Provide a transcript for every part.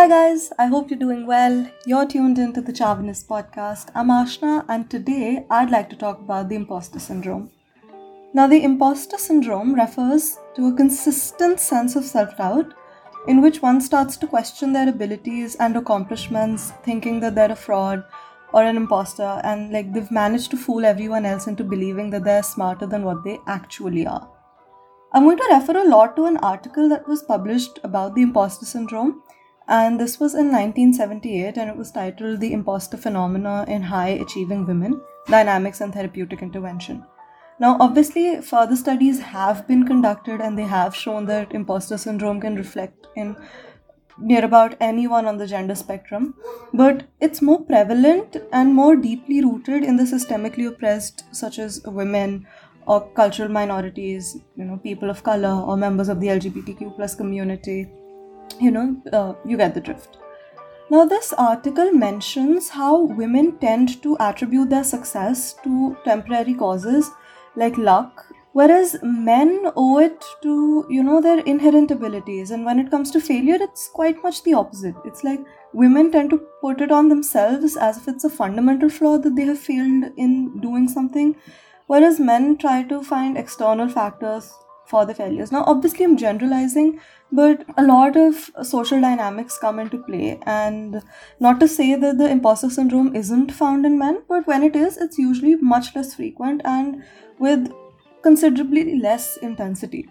Hi guys, I hope you're doing well. You're tuned into the Chaavinist podcast. I'm Ashna, and today I'd like to talk about the imposter syndrome. Now, the imposter syndrome refers to a consistent sense of self doubt in which one starts to question their abilities and accomplishments, thinking that they're a fraud or an imposter, and like they've managed to fool everyone else into believing that they're smarter than what they actually are. I'm going to refer a lot to an article that was published about the imposter syndrome and this was in 1978 and it was titled The Imposter Phenomena in High Achieving Women Dynamics and Therapeutic Intervention. Now, obviously, further studies have been conducted and they have shown that imposter syndrome can reflect in near about anyone on the gender spectrum, but it's more prevalent and more deeply rooted in the systemically oppressed, such as women or cultural minorities, you know, people of color or members of the LGBTQ plus community you know, uh, you get the drift. Now, this article mentions how women tend to attribute their success to temporary causes like luck, whereas men owe it to, you know, their inherent abilities. And when it comes to failure, it's quite much the opposite. It's like women tend to put it on themselves as if it's a fundamental flaw that they have failed in doing something, whereas men try to find external factors for the failures. Now, obviously, I'm generalizing, but a lot of social dynamics come into play. And not to say that the imposter syndrome isn't found in men, but when it is, it's usually much less frequent and with considerably less intensity.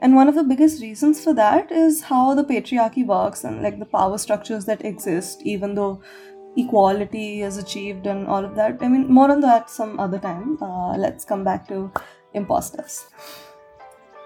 And one of the biggest reasons for that is how the patriarchy works and like the power structures that exist, even though equality is achieved and all of that. I mean, more on that some other time. Uh, let's come back to imposters.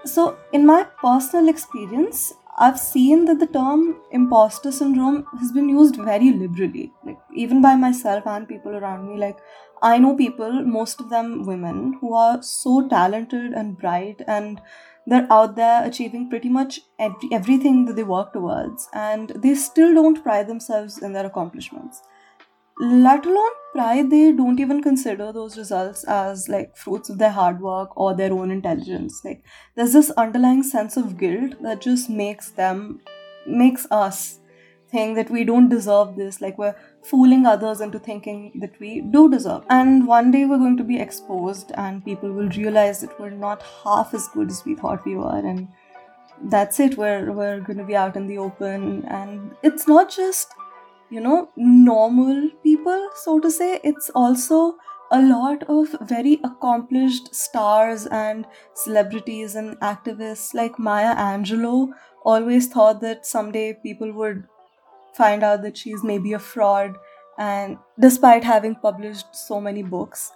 So, in my personal experience, I've seen that the term imposter syndrome has been used very liberally, like even by myself and people around me. Like, I know people, most of them women, who are so talented and bright, and they're out there achieving pretty much every, everything that they work towards, and they still don't pride themselves in their accomplishments let alone pride they don't even consider those results as like fruits of their hard work or their own intelligence. Like there's this underlying sense of guilt that just makes them makes us think that we don't deserve this. Like we're fooling others into thinking that we do deserve. And one day we're going to be exposed and people will realize that we're not half as good as we thought we were. And that's it. We're we're going to be out in the open. And it's not just you know, normal people, so to say. It's also a lot of very accomplished stars and celebrities and activists like Maya Angelou always thought that someday people would find out that she's maybe a fraud and despite having published so many books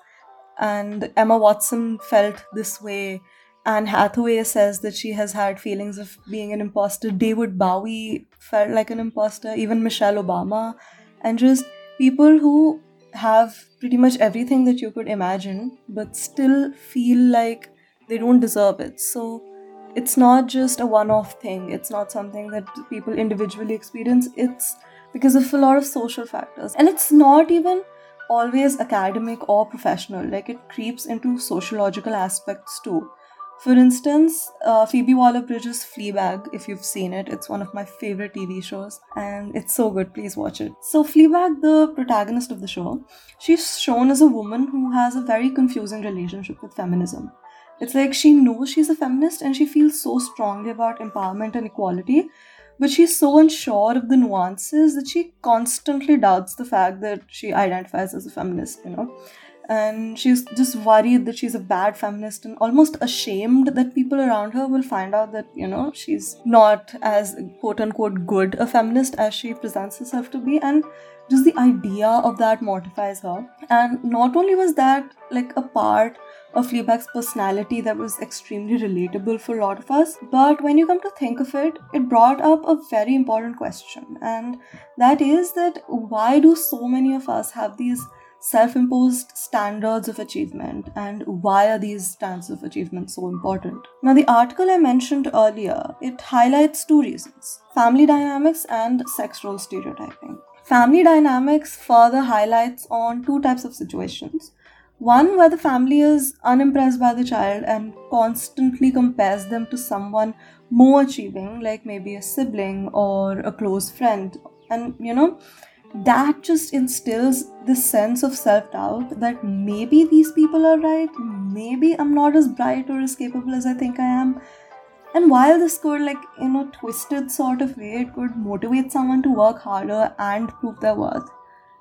and Emma Watson felt this way Anne Hathaway says that she has had feelings of being an imposter. David Bowie felt like an imposter, even Michelle Obama, and just people who have pretty much everything that you could imagine, but still feel like they don't deserve it. So it's not just a one off thing, it's not something that people individually experience, it's because of a lot of social factors. And it's not even always academic or professional, like it creeps into sociological aspects too for instance, uh, Phoebe Waller Bridge's Fleabag, if you've seen it, it's one of my favorite TV shows and it's so good. Please watch it. So, Fleabag, the protagonist of the show, she's shown as a woman who has a very confusing relationship with feminism. It's like she knows she's a feminist and she feels so strongly about empowerment and equality, but she's so unsure of the nuances that she constantly doubts the fact that she identifies as a feminist, you know and she's just worried that she's a bad feminist and almost ashamed that people around her will find out that you know she's not as quote unquote good a feminist as she presents herself to be and just the idea of that mortifies her and not only was that like a part of Fleabag's personality that was extremely relatable for a lot of us. But when you come to think of it, it brought up a very important question, and that is that why do so many of us have these self imposed standards of achievement and why are these standards of achievement so important. Now, the article I mentioned earlier, it highlights two reasons family dynamics and sex role stereotyping. Family dynamics further highlights on two types of situations. One where the family is unimpressed by the child and constantly compares them to someone more achieving, like maybe a sibling or a close friend And you know, that just instills this sense of self doubt that maybe these people are right, maybe I'm not as bright or as capable as I think I am. And while this could, like, in a twisted sort of way, it could motivate someone to work harder and prove their worth,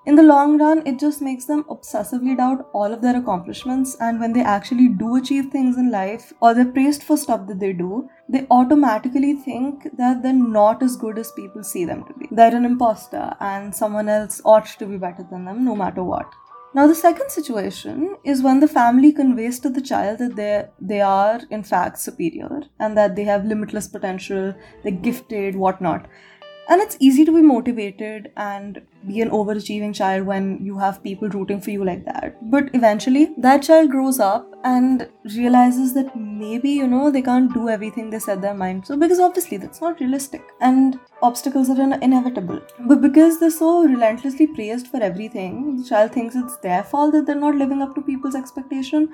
in the long run, it just makes them obsessively doubt all of their accomplishments. And when they actually do achieve things in life or they're praised for stuff that they do, they automatically think that they're not as good as people see them to be. They're an imposter and someone else ought to be better than them no matter what. Now, the second situation is when the family conveys to the child that they they are in fact superior and that they have limitless potential, they're gifted, whatnot and it's easy to be motivated and be an overachieving child when you have people rooting for you like that. But eventually that child grows up and realizes that maybe you know they can't do everything they set their mind. To because obviously that's not realistic. And obstacles are in- inevitable. But because they're so relentlessly praised for everything the child thinks it's their fault that they're not living up to people's expectation.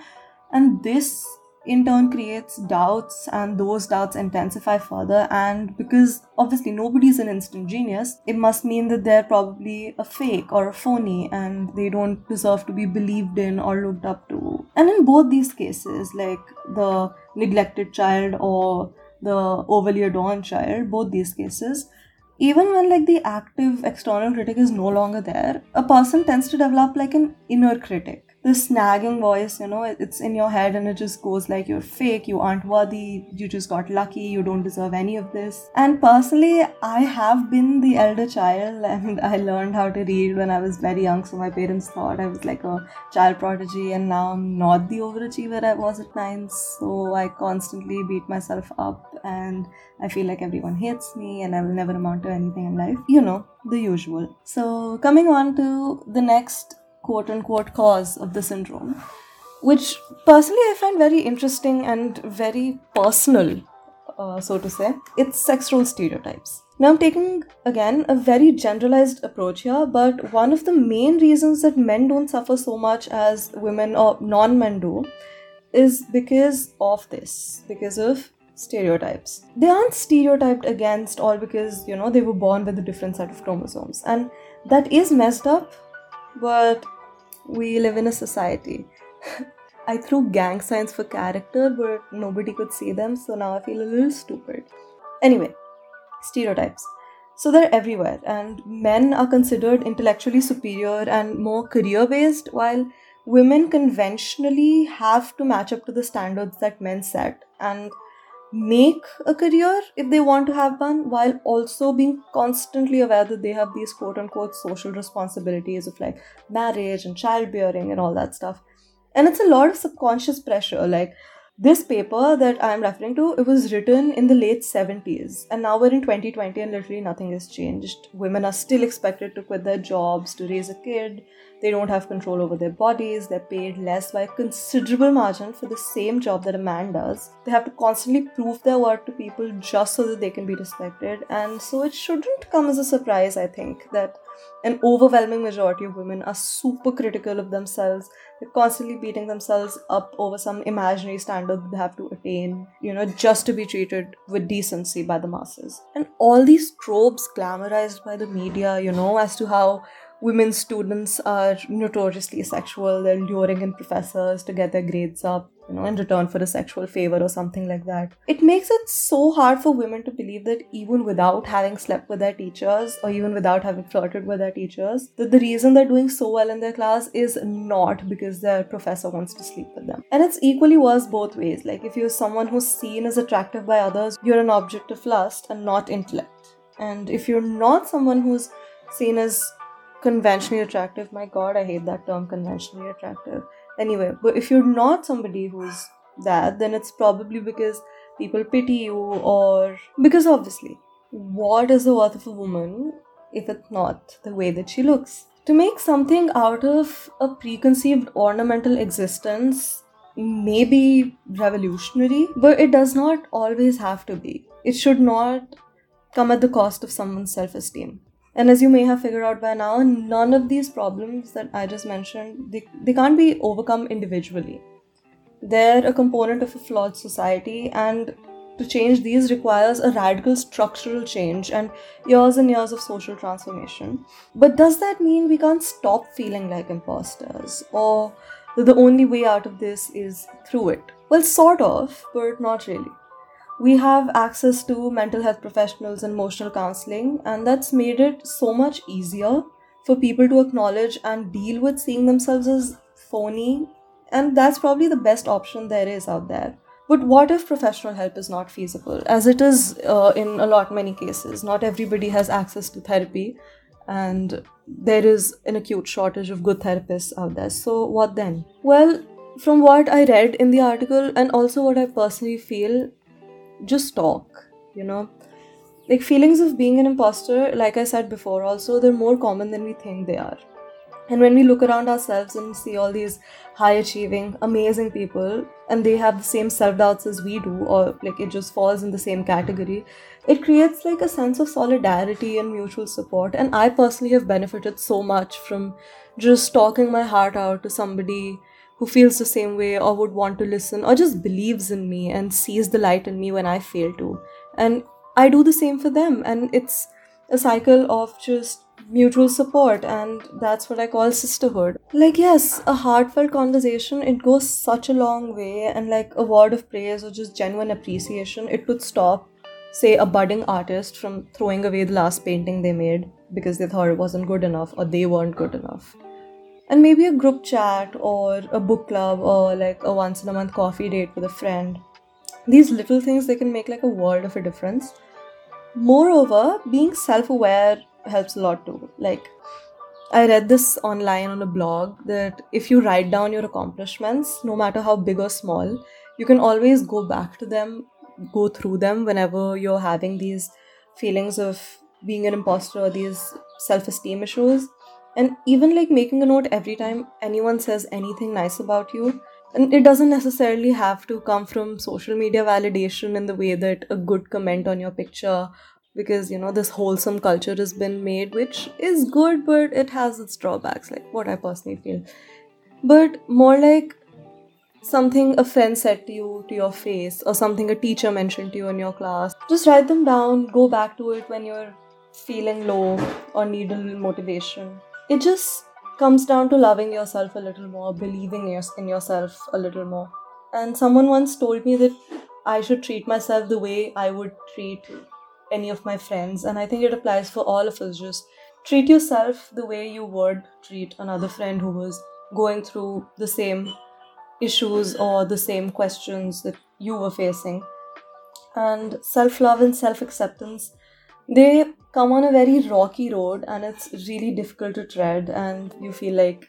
And this in turn creates doubts and those doubts intensify further and because obviously nobody's an instant genius it must mean that they're probably a fake or a phony and they don't deserve to be believed in or looked up to. And in both these cases like the neglected child or the overly adorned child both these cases even when like the active external critic is no longer there a person tends to develop like an inner critic this nagging voice, you know, it's in your head and it just goes like you're fake, you aren't worthy, you just got lucky, you don't deserve any of this. And personally, I have been the elder child and I learned how to read when I was very young, so my parents thought I was like a child prodigy, and now I'm not the overachiever I was at nine, so I constantly beat myself up and I feel like everyone hates me and I will never amount to anything in life. You know, the usual. So, coming on to the next quote unquote cause of the syndrome, which personally I find very interesting and very personal, uh, so to say. It's sex role stereotypes. Now, I'm taking again a very generalized approach here, but one of the main reasons that men don't suffer so much as women or non men do is because of this, because of stereotypes. They aren't stereotyped against all because, you know, they were born with a different set of chromosomes. And that is messed up, but we live in a society. I threw gang signs for character, but nobody could see them, so now I feel a little stupid. Anyway, stereotypes. So they're everywhere, and men are considered intellectually superior and more career based, while women conventionally have to match up to the standards that men set. And make a career if they want to have one while also being constantly aware that they have these quote unquote social responsibilities of like marriage and childbearing and all that stuff. And it's a lot of subconscious pressure like this paper that i'm referring to it was written in the late 70s and now we're in 2020 and literally nothing has changed women are still expected to quit their jobs to raise a kid they don't have control over their bodies, they're paid less by a considerable margin for the same job that a man does. They have to constantly prove their worth to people just so that they can be respected. And so it shouldn't come as a surprise, I think, that an overwhelming majority of women are super critical of themselves. They're constantly beating themselves up over some imaginary standard they have to attain, you know, just to be treated with decency by the masses. And all these tropes glamorized by the media, you know, as to how women students are notoriously sexual they're luring in professors to get their grades up you know in return for a sexual favor or something like that it makes it so hard for women to believe that even without having slept with their teachers or even without having flirted with their teachers that the reason they're doing so well in their class is not because their professor wants to sleep with them and it's equally worse both ways like if you're someone who's seen as attractive by others you're an object of lust and not intellect and if you're not someone who's seen as conventionally attractive. My god, I hate that term conventionally attractive. Anyway, but if you're not somebody who's that, then it's probably because people pity you or because obviously, what is the worth of a woman if it's not the way that she looks? To make something out of a preconceived ornamental existence may be revolutionary, but it does not always have to be. It should not come at the cost of someone's self esteem. And as you may have figured out by now, none of these problems that I just mentioned, they, they can't be overcome individually. They're a component of a flawed society, and to change these requires a radical structural change and years and years of social transformation. But does that mean we can't stop feeling like imposters? Or that the only way out of this is through it? Well, sort of, but not really. We have access to mental health professionals and emotional counseling, and that's made it so much easier for people to acknowledge and deal with seeing themselves as phony. And that's probably the best option there is out there. But what if professional help is not feasible? As it is uh, in a lot many cases, not everybody has access to therapy, and there is an acute shortage of good therapists out there. So, what then? Well, from what I read in the article, and also what I personally feel, just talk, you know. Like, feelings of being an imposter, like I said before, also, they're more common than we think they are. And when we look around ourselves and see all these high achieving, amazing people, and they have the same self doubts as we do, or like it just falls in the same category, it creates like a sense of solidarity and mutual support. And I personally have benefited so much from just talking my heart out to somebody who feels the same way or would want to listen or just believes in me and sees the light in me when I fail to. And I do the same for them. And it's a cycle of just mutual support and that's what i call sisterhood like yes a heartfelt conversation it goes such a long way and like a word of praise or just genuine appreciation it could stop say a budding artist from throwing away the last painting they made because they thought it wasn't good enough or they weren't good enough and maybe a group chat or a book club or like a once in a month coffee date with a friend these little things they can make like a world of a difference moreover being self-aware helps a lot too. Like, I read this online on a blog that if you write down your accomplishments, no matter how big or small, you can always go back to them, go through them whenever you're having these feelings of being an imposter or these self esteem issues. And even like making a note every time anyone says anything nice about you. And it doesn't necessarily have to come from social media validation in the way that a good comment on your picture because you know this wholesome culture has been made which is good but it has its drawbacks like what i personally feel but more like something a friend said to you to your face or something a teacher mentioned to you in your class just write them down go back to it when you're feeling low or need a little motivation it just comes down to loving yourself a little more believing in yourself a little more. And someone once told me that i should treat myself the way i would treat any of my friends. And i think it applies for all of us. Just treat yourself the way you would treat another friend who was going through the same issues or the same questions that you were facing. And self-love and self-acceptance they come on a very rocky road and it's really difficult to tread and you feel like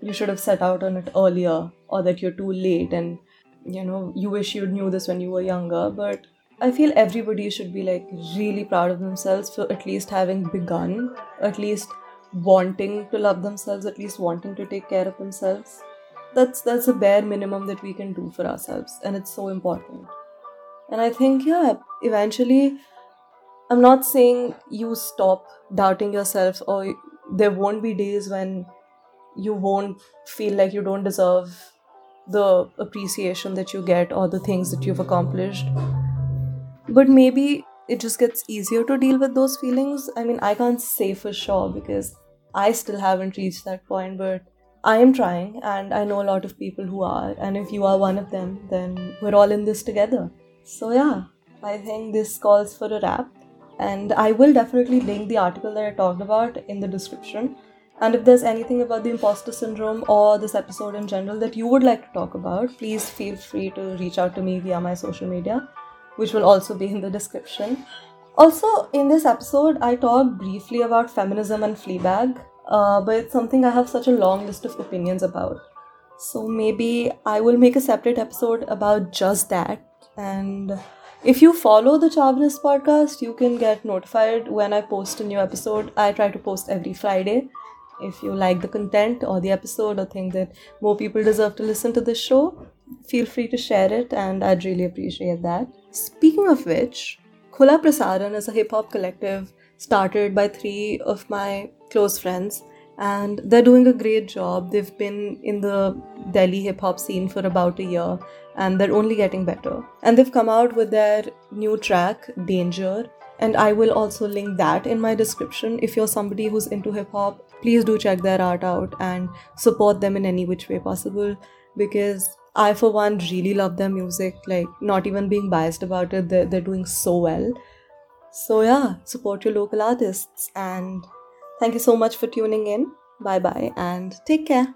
you should have set out on it earlier or that you're too late and you know you wish you knew this when you were younger but I feel everybody should be like really proud of themselves for at least having begun, at least wanting to love themselves, at least wanting to take care of themselves. That's that's a bare minimum that we can do for ourselves, and it's so important. And I think yeah, eventually, I'm not saying you stop doubting yourself, or there won't be days when you won't feel like you don't deserve the appreciation that you get or the things that you've accomplished but maybe it just gets easier to deal with those feelings. I mean, I can't say for sure because I still haven't reached that point, but I am trying, and I know a lot of people who are. And if you are one of them, then we're all in this together. So, yeah, I think this calls for a wrap. And I will definitely link the article that I talked about in the description. And if there's anything about the imposter syndrome or this episode in general that you would like to talk about, please feel free to reach out to me via my social media which will also be in the description. Also, in this episode, I talk briefly about feminism and Fleabag, uh, but it's something I have such a long list of opinions about. So maybe I will make a separate episode about just that. And if you follow the Chaavinist podcast, you can get notified when I post a new episode. I try to post every Friday. If you like the content or the episode or think that more people deserve to listen to this show, feel free to share it and I'd really appreciate that. Speaking of which, Khula Prasaran is a hip hop collective started by three of my close friends and they're doing a great job. They've been in the Delhi hip hop scene for about a year and they're only getting better. And they've come out with their new track, Danger, and I will also link that in my description. If you're somebody who's into hip hop, please do check their art out and support them in any which way possible because I, for one, really love their music. Like, not even being biased about it, they're, they're doing so well. So, yeah, support your local artists and thank you so much for tuning in. Bye bye and take care.